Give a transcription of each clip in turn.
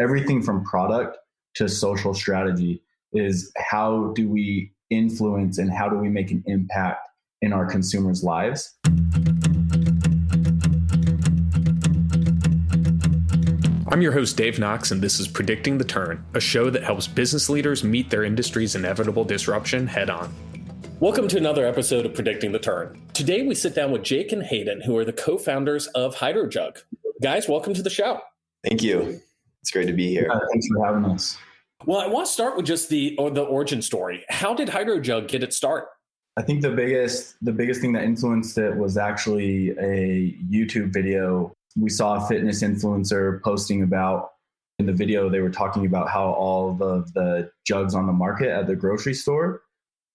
everything from product to social strategy is how do we influence and how do we make an impact in our consumers' lives. I'm your host, Dave Knox, and this is Predicting the Turn, a show that helps business leaders meet their industry's inevitable disruption head on. Welcome to another episode of Predicting the Turn. Today we sit down with Jake and Hayden, who are the co founders of HydroJug. Guys, welcome to the show. Thank you. It's great to be here. Yeah, thanks for having us. Well, I want to start with just the or the origin story. How did HydroJug get its start? I think the biggest the biggest thing that influenced it was actually a YouTube video we saw a fitness influencer posting about in the video they were talking about how all of the jugs on the market at the grocery store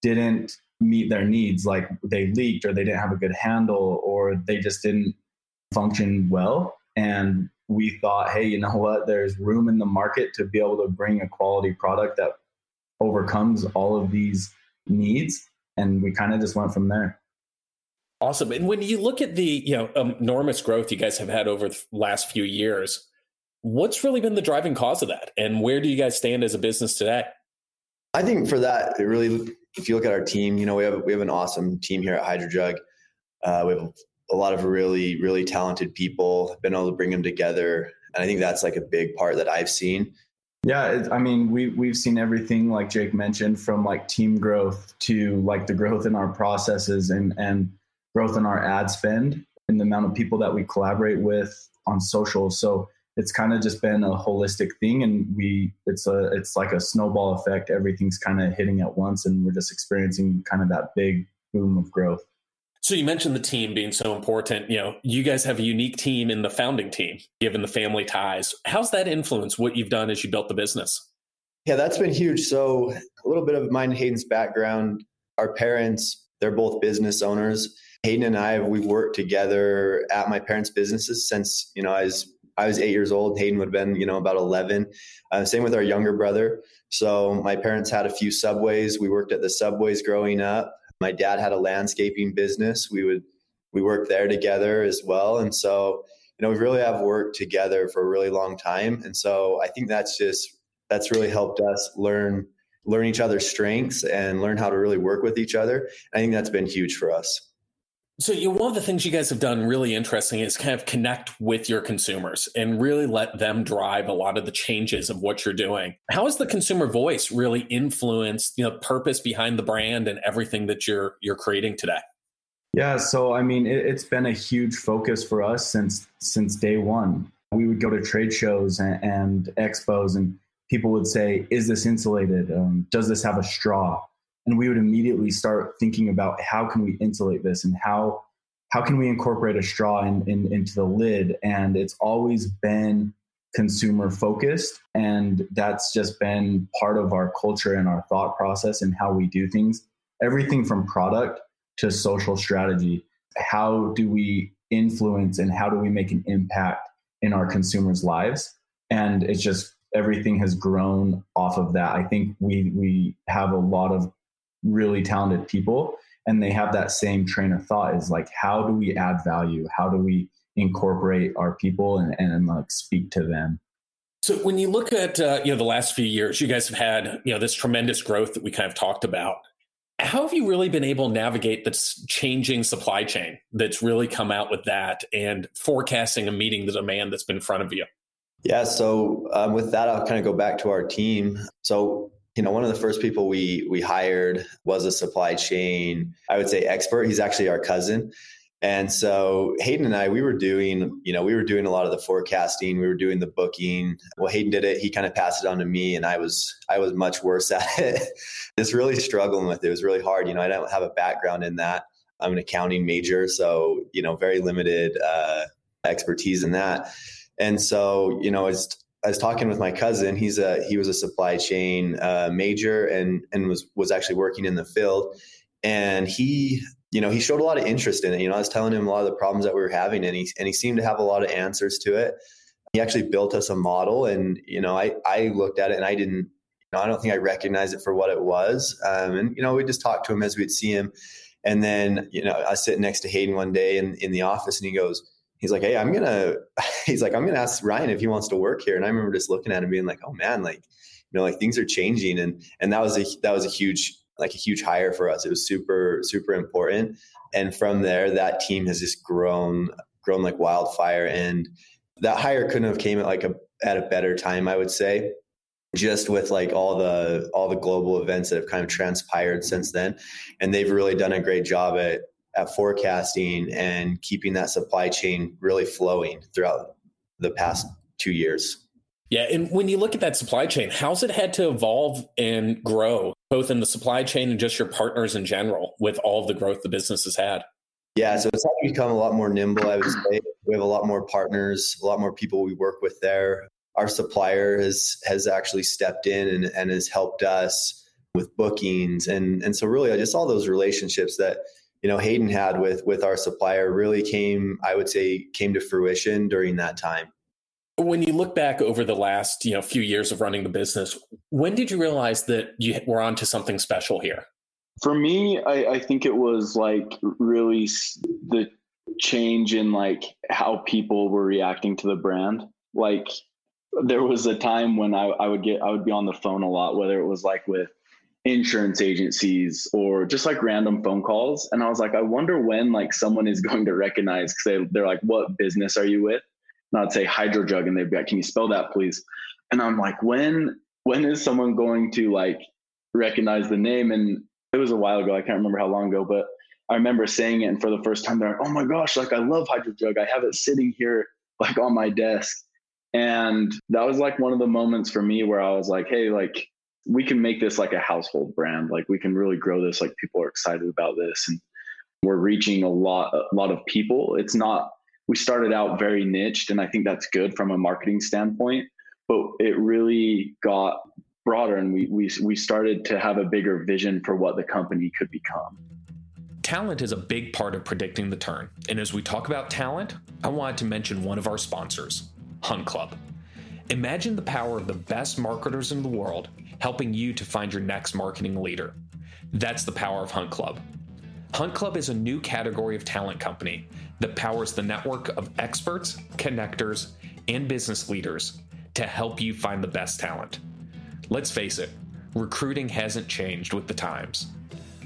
didn't meet their needs like they leaked or they didn't have a good handle or they just didn't function well and we thought hey you know what there's room in the market to be able to bring a quality product that overcomes all of these needs and we kind of just went from there Awesome. And when you look at the you know enormous growth you guys have had over the last few years, what's really been the driving cause of that, and where do you guys stand as a business today? I think for that, it really, if you look at our team, you know, we have we have an awesome team here at HydroJug. Uh, we have a lot of really really talented people. Been able to bring them together, and I think that's like a big part that I've seen. Yeah, I mean, we we've seen everything like Jake mentioned, from like team growth to like the growth in our processes and and growth in our ad spend and the amount of people that we collaborate with on social. So it's kind of just been a holistic thing and we it's a it's like a snowball effect everything's kind of hitting at once and we're just experiencing kind of that big boom of growth so you mentioned the team being so important you know you guys have a unique team in the founding team given the family ties how's that influenced what you've done as you built the business yeah that's been huge so a little bit of mine hayden's background our parents they're both business owners Hayden and I, we worked together at my parents' businesses since, you know, I was, I was eight years old. Hayden would have been, you know, about 11. Uh, same with our younger brother. So my parents had a few subways. We worked at the subways growing up. My dad had a landscaping business. We would, we worked there together as well. And so, you know, we really have worked together for a really long time. And so I think that's just, that's really helped us learn, learn each other's strengths and learn how to really work with each other. I think that's been huge for us. So, you one of the things you guys have done really interesting is kind of connect with your consumers and really let them drive a lot of the changes of what you're doing. How has the consumer voice really influenced, you know, purpose behind the brand and everything that you're you're creating today? Yeah, so I mean, it, it's been a huge focus for us since since day one. We would go to trade shows and, and expos, and people would say, "Is this insulated? Um, does this have a straw?" And we would immediately start thinking about how can we insulate this and how how can we incorporate a straw in, in, into the lid? And it's always been consumer focused and that's just been part of our culture and our thought process and how we do things. Everything from product to social strategy. How do we influence and how do we make an impact in our consumers lives? And it's just everything has grown off of that. I think we we have a lot of really talented people and they have that same train of thought is like how do we add value? How do we incorporate our people and, and like speak to them? So when you look at uh, you know the last few years you guys have had you know this tremendous growth that we kind of talked about. How have you really been able to navigate this changing supply chain that's really come out with that and forecasting and meeting the demand that's been in front of you? Yeah so um, with that i'll kind of go back to our team. So you know one of the first people we we hired was a supply chain i would say expert. He's actually our cousin. And so hayden and i we were doing you know we were doing a lot of the forecasting. We were doing the booking. Well hayden did it. He kind of passed it on to me and i was i was much worse at it. Just really struggling with it. It was really hard. You know i don't have a background in that. I'm an accounting major so you know very limited uh, expertise in that. And so you know it's I was talking with my cousin. He's a he was a supply chain uh, major and and was was actually working in the field. And he, you know, he showed a lot of interest in it. You know, I was telling him a lot of the problems that we were having, and he and he seemed to have a lot of answers to it. He actually built us a model, and you know, I I looked at it and I didn't, you know, I don't think I recognized it for what it was. Um, and you know, we just talked to him as we'd see him. And then, you know, I sitting next to Hayden one day in, in the office, and he goes, he's like, Hey, I'm going to, he's like, I'm going to ask Ryan if he wants to work here. And I remember just looking at him being like, Oh man, like, you know, like things are changing. And, and that was a, that was a huge, like a huge hire for us. It was super, super important. And from there, that team has just grown, grown like wildfire. And that hire couldn't have came at like a, at a better time, I would say just with like all the all the global events that have kind of transpired since then and they've really done a great job at at forecasting and keeping that supply chain really flowing throughout the past two years. Yeah. And when you look at that supply chain, how's it had to evolve and grow, both in the supply chain and just your partners in general, with all of the growth the business has had? Yeah, so it's had to become a lot more nimble, I would say. We have a lot more partners, a lot more people we work with there. Our supplier has has actually stepped in and, and has helped us with bookings and and so really just all those relationships that you know Hayden had with with our supplier really came I would say came to fruition during that time. When you look back over the last you know few years of running the business, when did you realize that you were onto something special here? For me, I, I think it was like really the change in like how people were reacting to the brand. Like there was a time when I, I would get I would be on the phone a lot, whether it was like with insurance agencies or just like random phone calls. And I was like, I wonder when like someone is going to recognize because they, they're like, what business are you with? And I'd say HydroJug and they'd be like, can you spell that please? And I'm like, when when is someone going to like recognize the name? And it was a while ago. I can't remember how long ago, but I remember saying it and for the first time they're like, oh my gosh, like I love HydroJug. I have it sitting here like on my desk. And that was like one of the moments for me where I was like, hey, like we can make this like a household brand. Like we can really grow this. Like people are excited about this, and we're reaching a lot a lot of people. It's not. We started out very niched, and I think that's good from a marketing standpoint. But it really got broader, and we we we started to have a bigger vision for what the company could become. Talent is a big part of predicting the turn. And as we talk about talent, I wanted to mention one of our sponsors, Hunt Club. Imagine the power of the best marketers in the world helping you to find your next marketing leader. That's the power of Hunt Club. Hunt Club is a new category of talent company that powers the network of experts, connectors, and business leaders to help you find the best talent. Let's face it, recruiting hasn't changed with the times.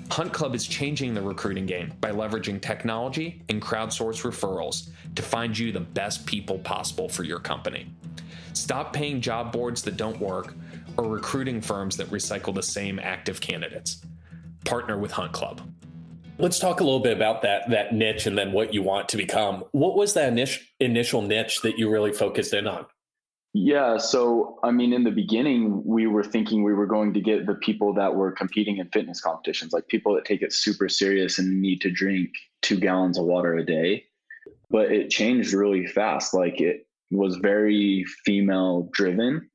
Hunt Club is changing the recruiting game by leveraging technology and crowdsource referrals to find you the best people possible for your company. Stop paying job boards that don't work or recruiting firms that recycle the same active candidates. Partner with Hunt Club. Let's talk a little bit about that that niche and then what you want to become. What was that initial initial niche that you really focused in on? Yeah, so I mean, in the beginning, we were thinking we were going to get the people that were competing in fitness competitions, like people that take it super serious and need to drink two gallons of water a day. But it changed really fast. Like it was very female driven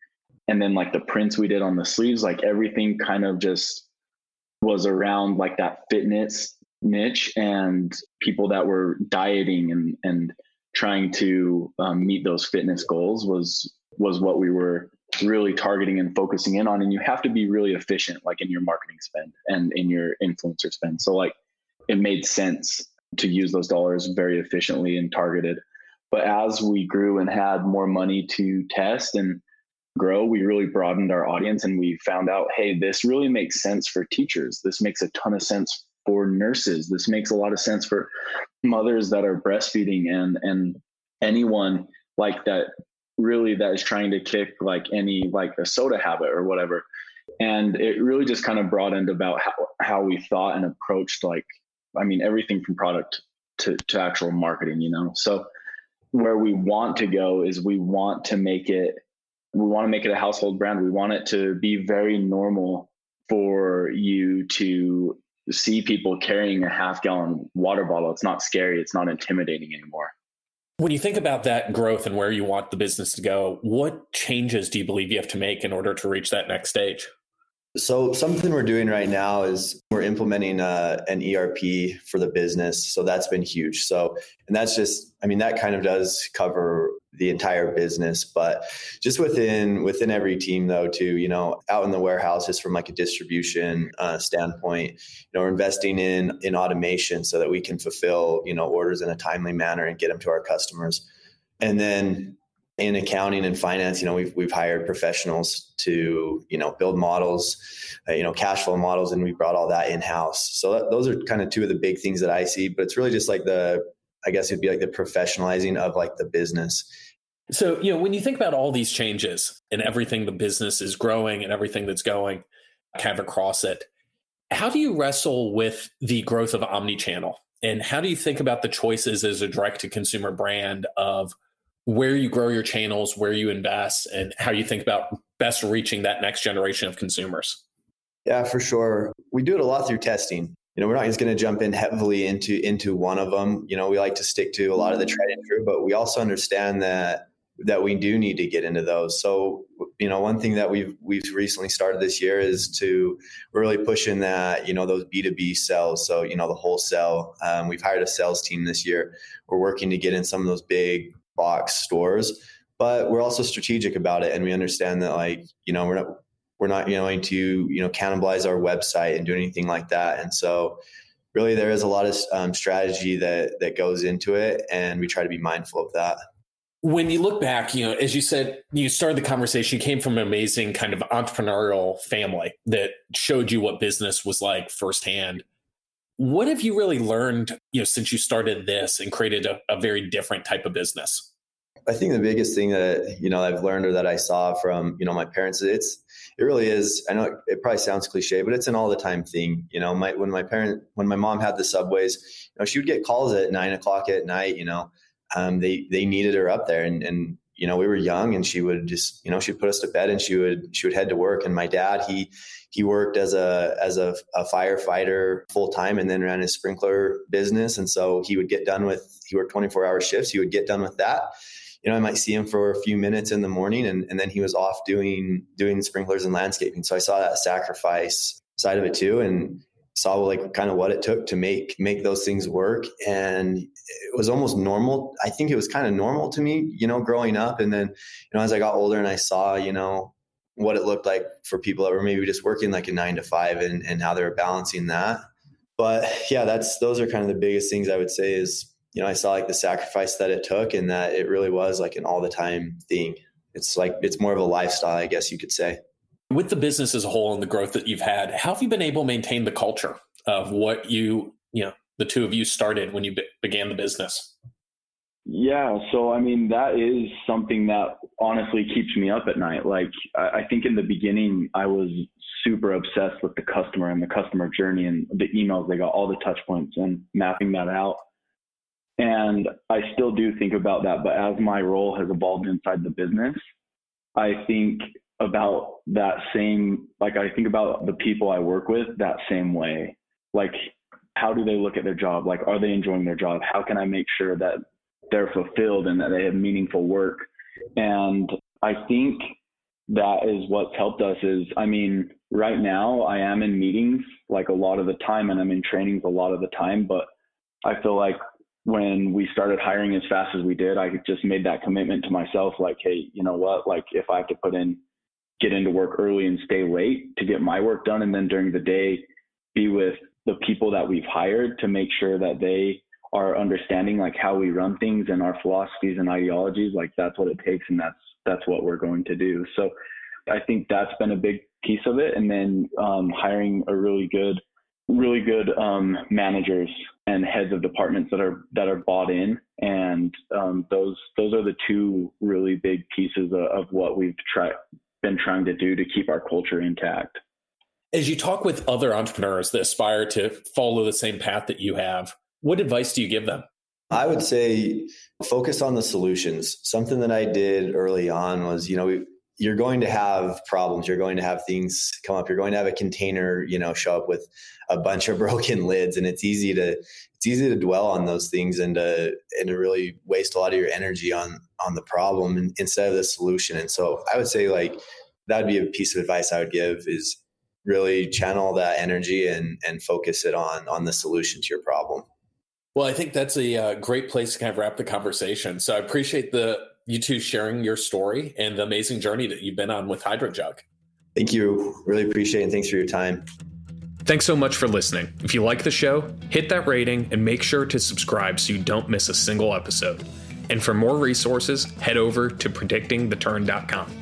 and then like the prints we did on the sleeves like everything kind of just was around like that fitness niche and people that were dieting and and trying to um, meet those fitness goals was was what we were really targeting and focusing in on and you have to be really efficient like in your marketing spend and in your influencer spend. So like it made sense to use those dollars very efficiently and targeted. But as we grew and had more money to test and grow, we really broadened our audience and we found out, hey, this really makes sense for teachers. This makes a ton of sense for nurses. This makes a lot of sense for mothers that are breastfeeding and and anyone like that really that is trying to kick like any like a soda habit or whatever. And it really just kind of broadened about how, how we thought and approached like I mean everything from product to, to actual marketing, you know. So where we want to go is we want to make it we want to make it a household brand. We want it to be very normal for you to see people carrying a half gallon water bottle. It's not scary, it's not intimidating anymore. When you think about that growth and where you want the business to go, what changes do you believe you have to make in order to reach that next stage? So something we're doing right now is we're implementing uh, an ERP for the business. So that's been huge. So and that's just I mean that kind of does cover the entire business, but just within within every team though too, you know, out in the warehouses from like a distribution uh, standpoint, you know, we're investing in in automation so that we can fulfill you know orders in a timely manner and get them to our customers. And then in accounting and finance, you know, we've we've hired professionals to you know build models, uh, you know, cash flow models, and we brought all that in house. So that, those are kind of two of the big things that I see. But it's really just like the, I guess it'd be like the professionalizing of like the business. So you know, when you think about all these changes and everything the business is growing and everything that's going kind of across it, how do you wrestle with the growth of omni-channel? And how do you think about the choices as a direct to consumer brand of where you grow your channels, where you invest, and how you think about best reaching that next generation of consumers. Yeah, for sure. We do it a lot through testing. You know, we're not just going to jump in heavily into into one of them. You know, we like to stick to a lot of the tried and true, but we also understand that that we do need to get into those. So, you know, one thing that we've we've recently started this year is to really pushing that, you know, those B two B sales. So, you know, the wholesale. Um, we've hired a sales team this year. We're working to get in some of those big box stores but we're also strategic about it and we understand that like you know we're not we're not going to you know cannibalize our website and do anything like that and so really there is a lot of um, strategy that that goes into it and we try to be mindful of that. When you look back you know as you said you started the conversation you came from an amazing kind of entrepreneurial family that showed you what business was like firsthand what have you really learned, you know, since you started this and created a, a very different type of business? I think the biggest thing that you know I've learned or that I saw from you know my parents, it's it really is. I know it, it probably sounds cliche, but it's an all the time thing. You know, my when my parent when my mom had the subways, you know, she would get calls at nine o'clock at night. You know, um, they they needed her up there, and and you know we were young, and she would just you know she'd put us to bed, and she would she would head to work. And my dad he he worked as a as a, a firefighter full time and then ran his sprinkler business. And so he would get done with he worked 24 hour shifts. He would get done with that. You know i might see him for a few minutes in the morning and, and then he was off doing doing sprinklers and landscaping. So i saw that sacrifice side of it too and saw like kind of what it took to make make those things work. And it was almost normal. I think it was kind of normal to me you know growing up. And then you know as i got older and i saw you know what it looked like for people that were maybe just working like a nine to five and, and how they were balancing that. But yeah, that's those are kind of the biggest things I would say is, you know, I saw like the sacrifice that it took and that it really was like an all the time thing. It's like it's more of a lifestyle, I guess you could say. With the business as a whole and the growth that you've had, how have you been able to maintain the culture of what you, you know, the two of you started when you be- began the business? Yeah, so I mean that is something that honestly keeps me up at night. Like I, I think in the beginning I was super obsessed with the customer and the customer journey and the emails they got, all the touch points and mapping that out. And I still do think about that, but as my role has evolved inside the business, I think about that same like I think about the people I work with that same way. Like how do they look at their job? Like are they enjoying their job? How can I make sure that they're fulfilled and that they have meaningful work. And I think that is what's helped us is, I mean, right now I am in meetings like a lot of the time and I'm in trainings a lot of the time, but I feel like when we started hiring as fast as we did, I just made that commitment to myself, like, hey, you know what? Like, if I have to put in, get into work early and stay late to get my work done, and then during the day, be with the people that we've hired to make sure that they our understanding like how we run things and our philosophies and ideologies like that's what it takes and that's that's what we're going to do. So i think that's been a big piece of it and then um, hiring a really good really good um, managers and heads of departments that are that are bought in and um, those those are the two really big pieces of, of what we've tried been trying to do to keep our culture intact. As you talk with other entrepreneurs that aspire to follow the same path that you have what advice do you give them? I would say focus on the solutions. Something that I did early on was, you know, you're going to have problems. You're going to have things come up. You're going to have a container, you know, show up with a bunch of broken lids, and it's easy to it's easy to dwell on those things and to and to really waste a lot of your energy on on the problem instead of the solution. And so I would say like that would be a piece of advice I would give is really channel that energy and and focus it on on the solution to your problem. Well, I think that's a uh, great place to kind of wrap the conversation. So I appreciate the you two sharing your story and the amazing journey that you've been on with HydroJug. Thank you. Really appreciate it. And thanks for your time. Thanks so much for listening. If you like the show, hit that rating and make sure to subscribe so you don't miss a single episode. And for more resources, head over to predictingtheturn.com.